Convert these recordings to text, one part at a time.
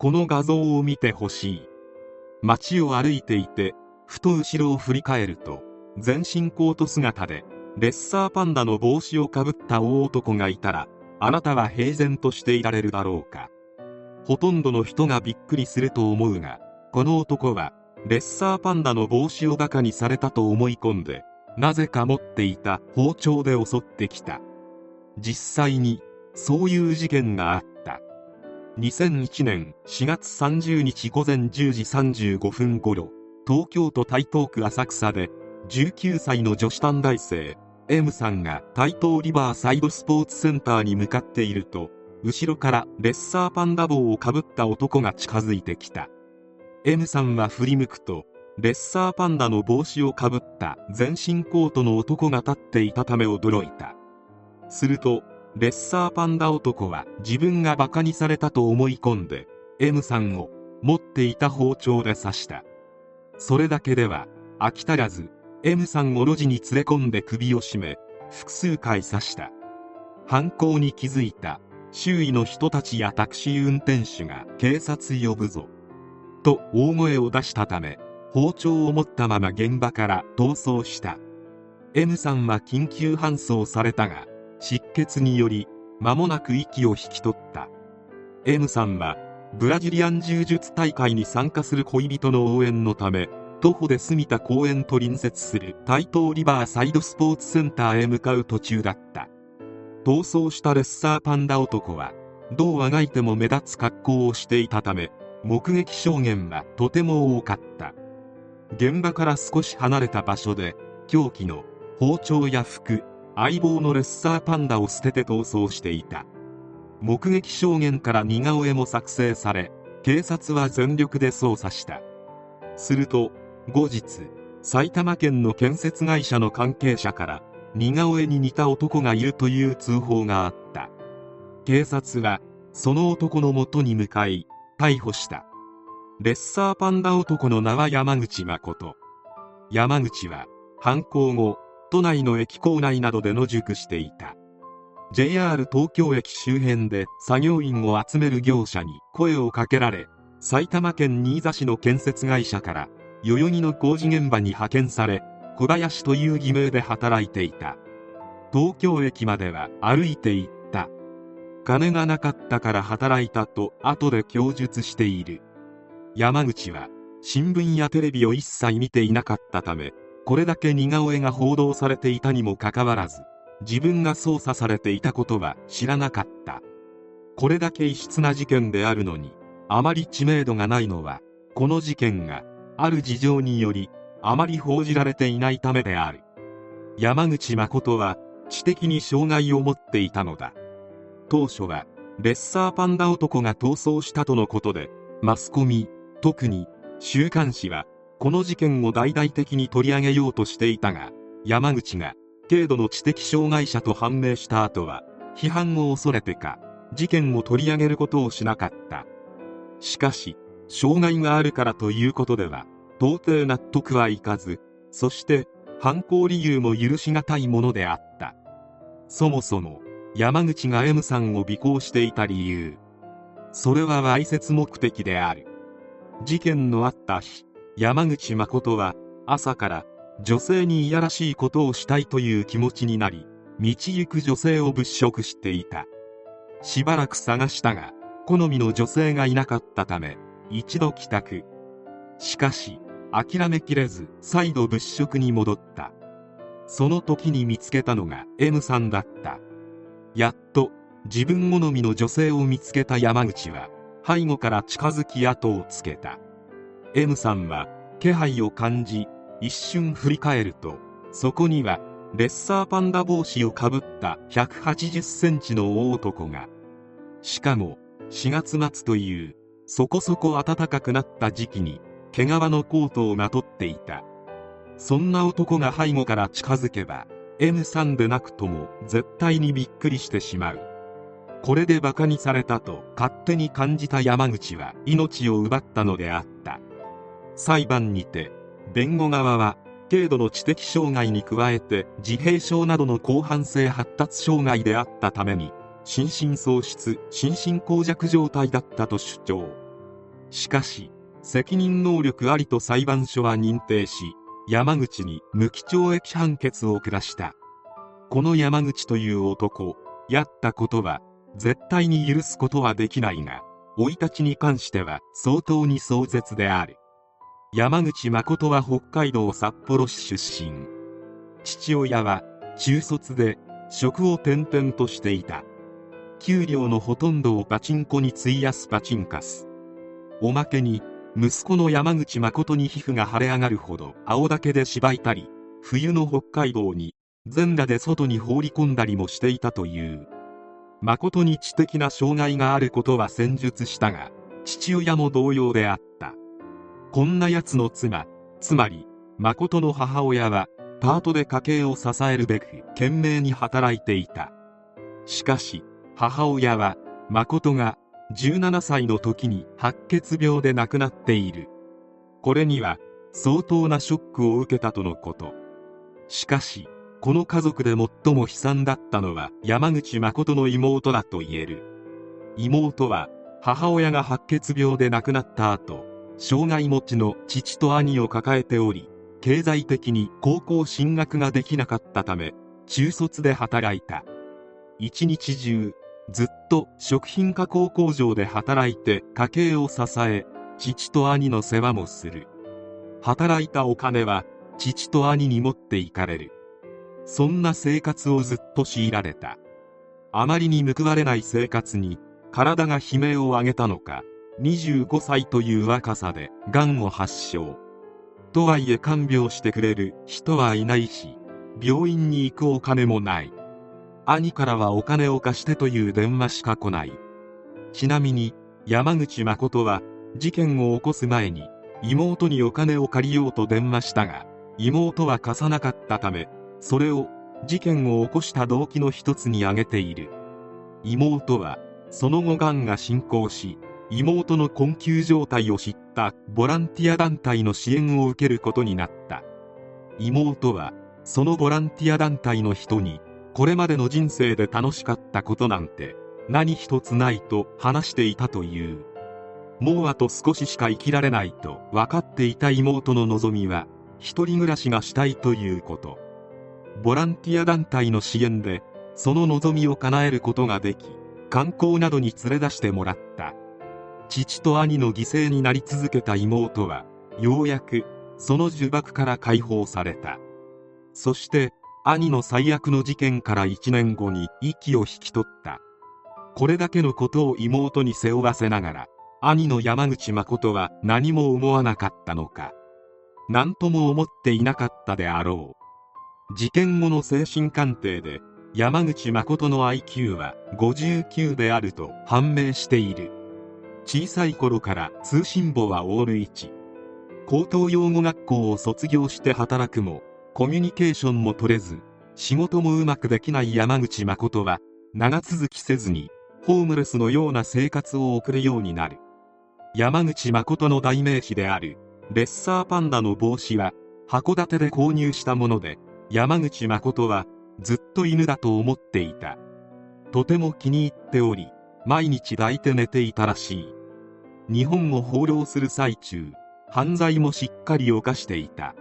この画像を見てほしい。街を歩いていてふと後ろを振り返ると全身コート姿でレッサーパンダの帽子をかぶった大男がいたらあなたは平然としていられるだろうか。ほとんどの人がびっくりすると思うがこの男はレッサーパンダの帽子をバカにされたと思い込んでなぜか持っていた包丁で襲ってきた。実際にそういう事件があった。2001年4月30日午前10時35分頃東京都台東区浅草で19歳の女子短大生 M さんが台東リバーサイドスポーツセンターに向かっていると後ろからレッサーパンダ帽をかぶった男が近づいてきた。M さんは振り向くとレッサーパンダの帽子をかぶった全身コートの男が立っていたため驚いた。するとレッサーパンダ男は自分がバカにされたと思い込んで M さんを持っていた包丁で刺した。それだけでは飽き足らず M さんを路地に連れ込んで首を絞め複数回刺した。犯行に気づいた周囲の人たちやタクシー運転手が警察呼ぶぞと大声を出したため包丁を持ったまま現場から逃走した。M さんは緊急搬送されたが失血により間もなく息を引き取った。M さんはブラジリアン柔術大会に参加する恋人の応援のため徒歩で住田公園と隣接する台東リバーサイドスポーツセンターへ向かう途中だった。逃走したレッサーパンダ男はどうあがいても目立つ格好をしていたため目撃証言はとても多かった。現場から少し離れた場所で凶器の包丁や服相棒のレッサーパンダを捨てて逃走していた。目撃証言から似顔絵も作成され警察は全力で捜査した。すると後日埼玉県の建設会社の関係者から似顔絵に似た男がいるという通報があった。警察はその男のもとに向かい逮捕した。レッサーパンダ男の名は山口誠。山口は犯行後都内の駅構内などで野宿していた。JR 東京駅周辺で作業員を集める業者に声をかけられ埼玉県新座市の建設会社から代々木の工事現場に派遣され小林という偽名で働いていた。東京駅までは歩いて行った。金がなかったから働いたと後で供述している。山口は新聞やテレビを一切見ていなかったためこれだけ似顔絵が報道されていたにもかかわらず自分が捜査されていたことは知らなかった。これだけ異質な事件であるのにあまり知名度がないのはこの事件がある事情によりあまり報じられていないためである。山口誠は知的に障害を持っていたのだ。当初はレッサーパンダ男が逃走したとのことでマスコミ特に週刊誌はこの事件を大々的に取り上げようとしていたが山口が軽度の知的障害者と判明した後は批判を恐れてか事件を取り上げることをしなかった。しかし障害があるからということでは到底納得はいかずそして犯行理由も許し難いものであった。そもそも山口が M さんを尾行していた理由それはわいせつ目的である。事件のあった日山口誠は朝から女性にいやらしいことをしたいという気持ちになり道行く女性を物色していた。しばらく探したが好みの女性がいなかったため一度帰宅。しかし諦めきれず再度物色に戻った。その時に見つけたのが M さんだった。やっと自分好みの女性を見つけた山口は背後から近づき後をつけた。M さんは気配を感じ一瞬振り返るとそこにはレッサーパンダ帽子をかぶった180センチの大男がしかも4月末というそこそこ暖かくなった時期に毛皮のコートをまとっていた。そんな男が背後から近づけば M さんでなくとも絶対にびっくりしてしまう。これでバカにされたと勝手に感じた山口は命を奪ったのであった。裁判にて弁護側は軽度の知的障害に加えて自閉症などの広範性発達障害であったために心神喪失心神耗弱状態だったと主張しかし責任能力ありと裁判所は認定し山口に無期懲役判決を下した。この山口という男やったことは絶対に許すことはできないが生い立ちに関しては相当に壮絶である。山口誠は北海道札幌市出身。父親は中卒で職を転々としていた。給料のほとんどをパチンコに費やすパチンカス。おまけに息子の山口誠に皮膚が腫れ上がるほど青竹でしばいたり冬の北海道に全裸で外に放り込んだりもしていたという。誠に知的な障害があることは戦術したが父親も同様であった。こんな奴の妻つまり誠の母親はパートで家計を支えるべく懸命に働いていた。しかし母親は誠が17歳の時に白血病で亡くなっている。これには相当なショックを受けたとのこと。しかしこの家族で最も悲惨だったのは山口誠の妹だと言える。妹は母親が白血病で亡くなった後障害持ちの父と兄を抱えており経済的に高校進学ができなかったため中卒で働いた。一日中ずっと食品加工工場で働いて家計を支え父と兄の世話もする。働いたお金は父と兄に持っていかれる。そんな生活をずっと強いられた。あまりに報われない生活に体が悲鳴を上げたのか25歳という若さで癌を発症。とはいえ看病してくれる人はいないし病院に行くお金もない。兄からはお金を貸してという電話しか来ない。ちなみに山口誠は事件を起こす前に妹にお金を借りようと電話したが妹は貸さなかったためそれを事件を起こした動機の一つに挙げている。妹はその後がんが進行し妹の困窮状態を知ったボランティア団体の支援を受けることになった。妹はそのボランティア団体の人にこれまでの人生で楽しかったことなんて何一つないと話していたという。もうあと少ししか生きられないと分かっていた妹の望みは一人暮らしがしたいということ。ボランティア団体の支援でその望みを叶えることができ観光などに連れ出してもらった。父と兄の犠牲になり続けた妹はようやくその呪縛から解放された。そして兄の最悪の事件から1年後に息を引き取った。これだけのことを妹に背負わせながら兄の山口誠は何も思わなかったのか何とも思っていなかったであろう。事件後の精神鑑定で山口誠の IQ は59であると判明している。小さい頃から通信簿はオール1高等養護学校を卒業して働くもコミュニケーションも取れず仕事もうまくできない山口誠は長続きせずにホームレスのような生活を送るようになる。山口誠の代名詞であるレッサーパンダの帽子は函館で購入したもので山口誠はずっと犬だと思っていた。とても気に入っており毎日抱いて寝ていたらしい。日本を放浪する最中犯罪もしっかり犯していた。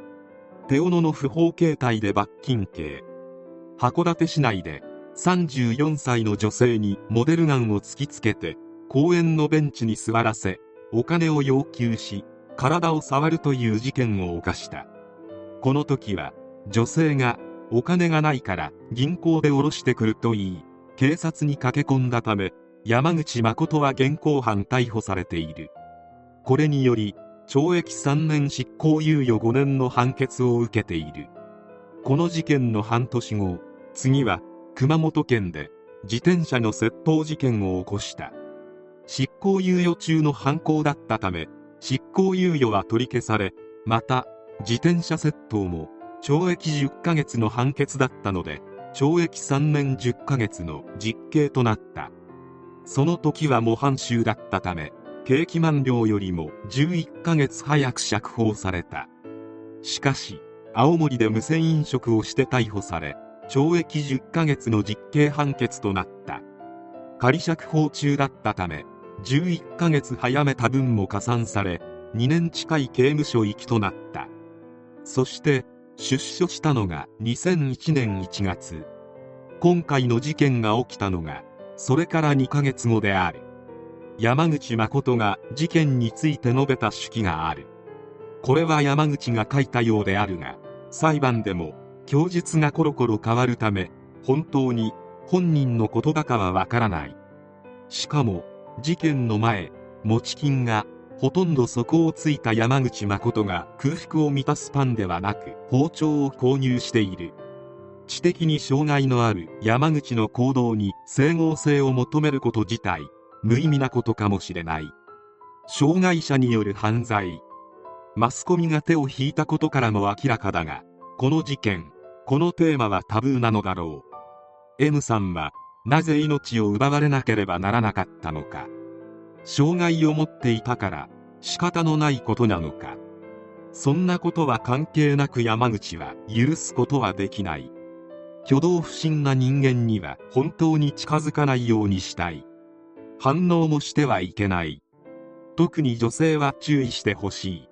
手斧の不法形態で罰金刑。函館市内で34歳の女性にモデルガンを突きつけて公園のベンチに座らせお金を要求し体を触るという事件を犯した。この時は女性がお金がないから銀行で下ろしてくると言い警察に駆け込んだため山口誠は現行犯逮捕されている。これにより懲役3年執行猶予5年の判決を受けている。この事件の半年後次は熊本県で自転車の窃盗事件を起こした。執行猶予中の犯行だったため執行猶予は取り消されまた自転車窃盗も懲役10ヶ月の判決だったので懲役3年10ヶ月の実刑となった。その時は模範囚だったため刑期満了よりも11ヶ月早く釈放された。しかし青森で無銭飲食をして逮捕され懲役10ヶ月の実刑判決となった。仮釈放中だったため11ヶ月早めた分も加算され2年近い刑務所行きとなった。そして出所したのが2001年1月。今回の事件が起きたのがそれから2ヶ月後である。山口誠が事件について述べた手記がある。これは山口が書いたようであるが裁判でも供述がコロコロ変わるため本当に本人の言葉かはわからない。しかも事件の前持ち金がほとんど底をついた山口誠が空腹を満たすパンではなく包丁を購入している。知的に障害のある山口の行動に整合性を求めること自体無意味なことかもしれない。障害者による犯罪。マスコミが手を引いたことからも明らかだがこの事件このテーマはタブーなのだろう。M さんはなぜ命を奪われなければならなかったのか。障害を持っていたから仕方のないことなのか。そんなことは関係なく山口は許すことはできない。挙動不審な人間には本当に近づかないようにしたい。反応もしてはいけない。特に女性は注意してほしい。